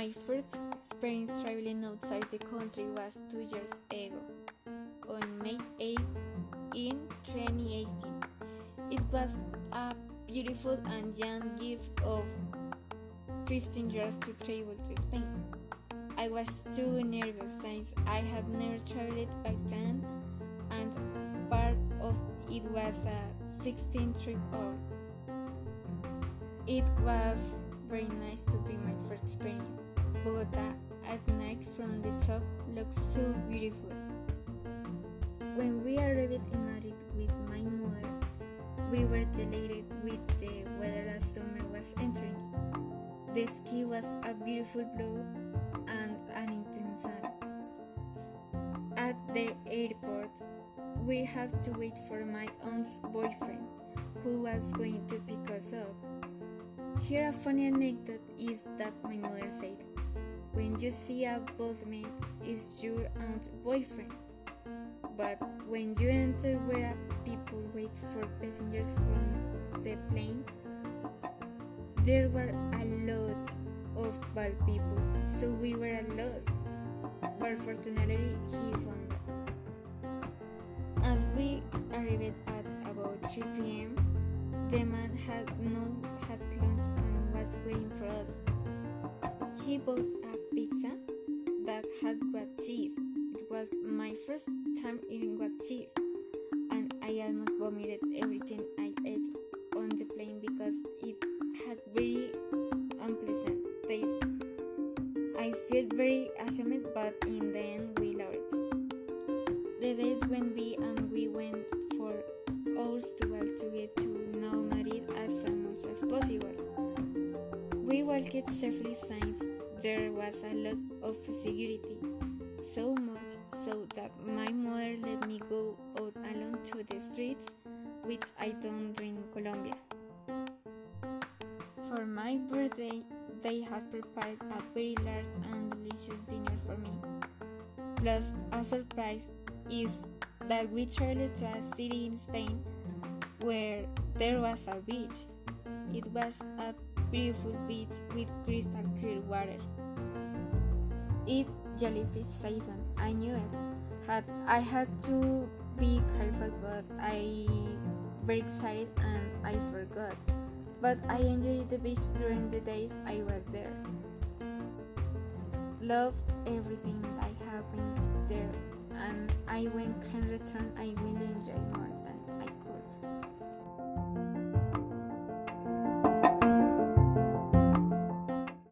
experience traveling outside the country was two years ago, on May 8 in 2018. It was a beautiful and young gift of 15 years to travel to Spain. I was too nervous since I have never traveled by plane and part of it was a 16 trip hours. It was very nice to be my first experience. Bogota at night from the top looks so beautiful. When we arrived in Madrid with my mother, we were delighted with the weather as summer was entering. The sky was a beautiful blue and an intense sun. At the airport, we have to wait for my aunt's boyfriend, who was going to pick us up. Here, a funny anecdote is that my mother said, When you see a bald man, it's your aunt's boyfriend. But when you enter where people wait for passengers from the plane, there were a lot of bad people, so we were at lost. But fortunately, he found us. As we arrived at about 3 p.m., the man had no had was my first time eating got cheese, and I almost vomited everything I ate on the plane because it had very unpleasant taste. I felt very ashamed, but in the end, we loved. The days went by, and we went for hours to walk to get to know Madrid as much as possible. We walked safely since there was a lot of security, so much so that my mother let me go out alone to the streets, which I don't do in Colombia. For my birthday, they had prepared a very large and delicious dinner for me. Plus, a surprise is that we traveled to a city in Spain where there was a beach. It was a beautiful beach with crystal clear water. It's jellyfish season. I knew it. Had I had to be careful, but I very excited and I forgot. But I enjoyed the beach during the days I was there. Love everything that happens there, and I when can return, I will enjoy more than I could.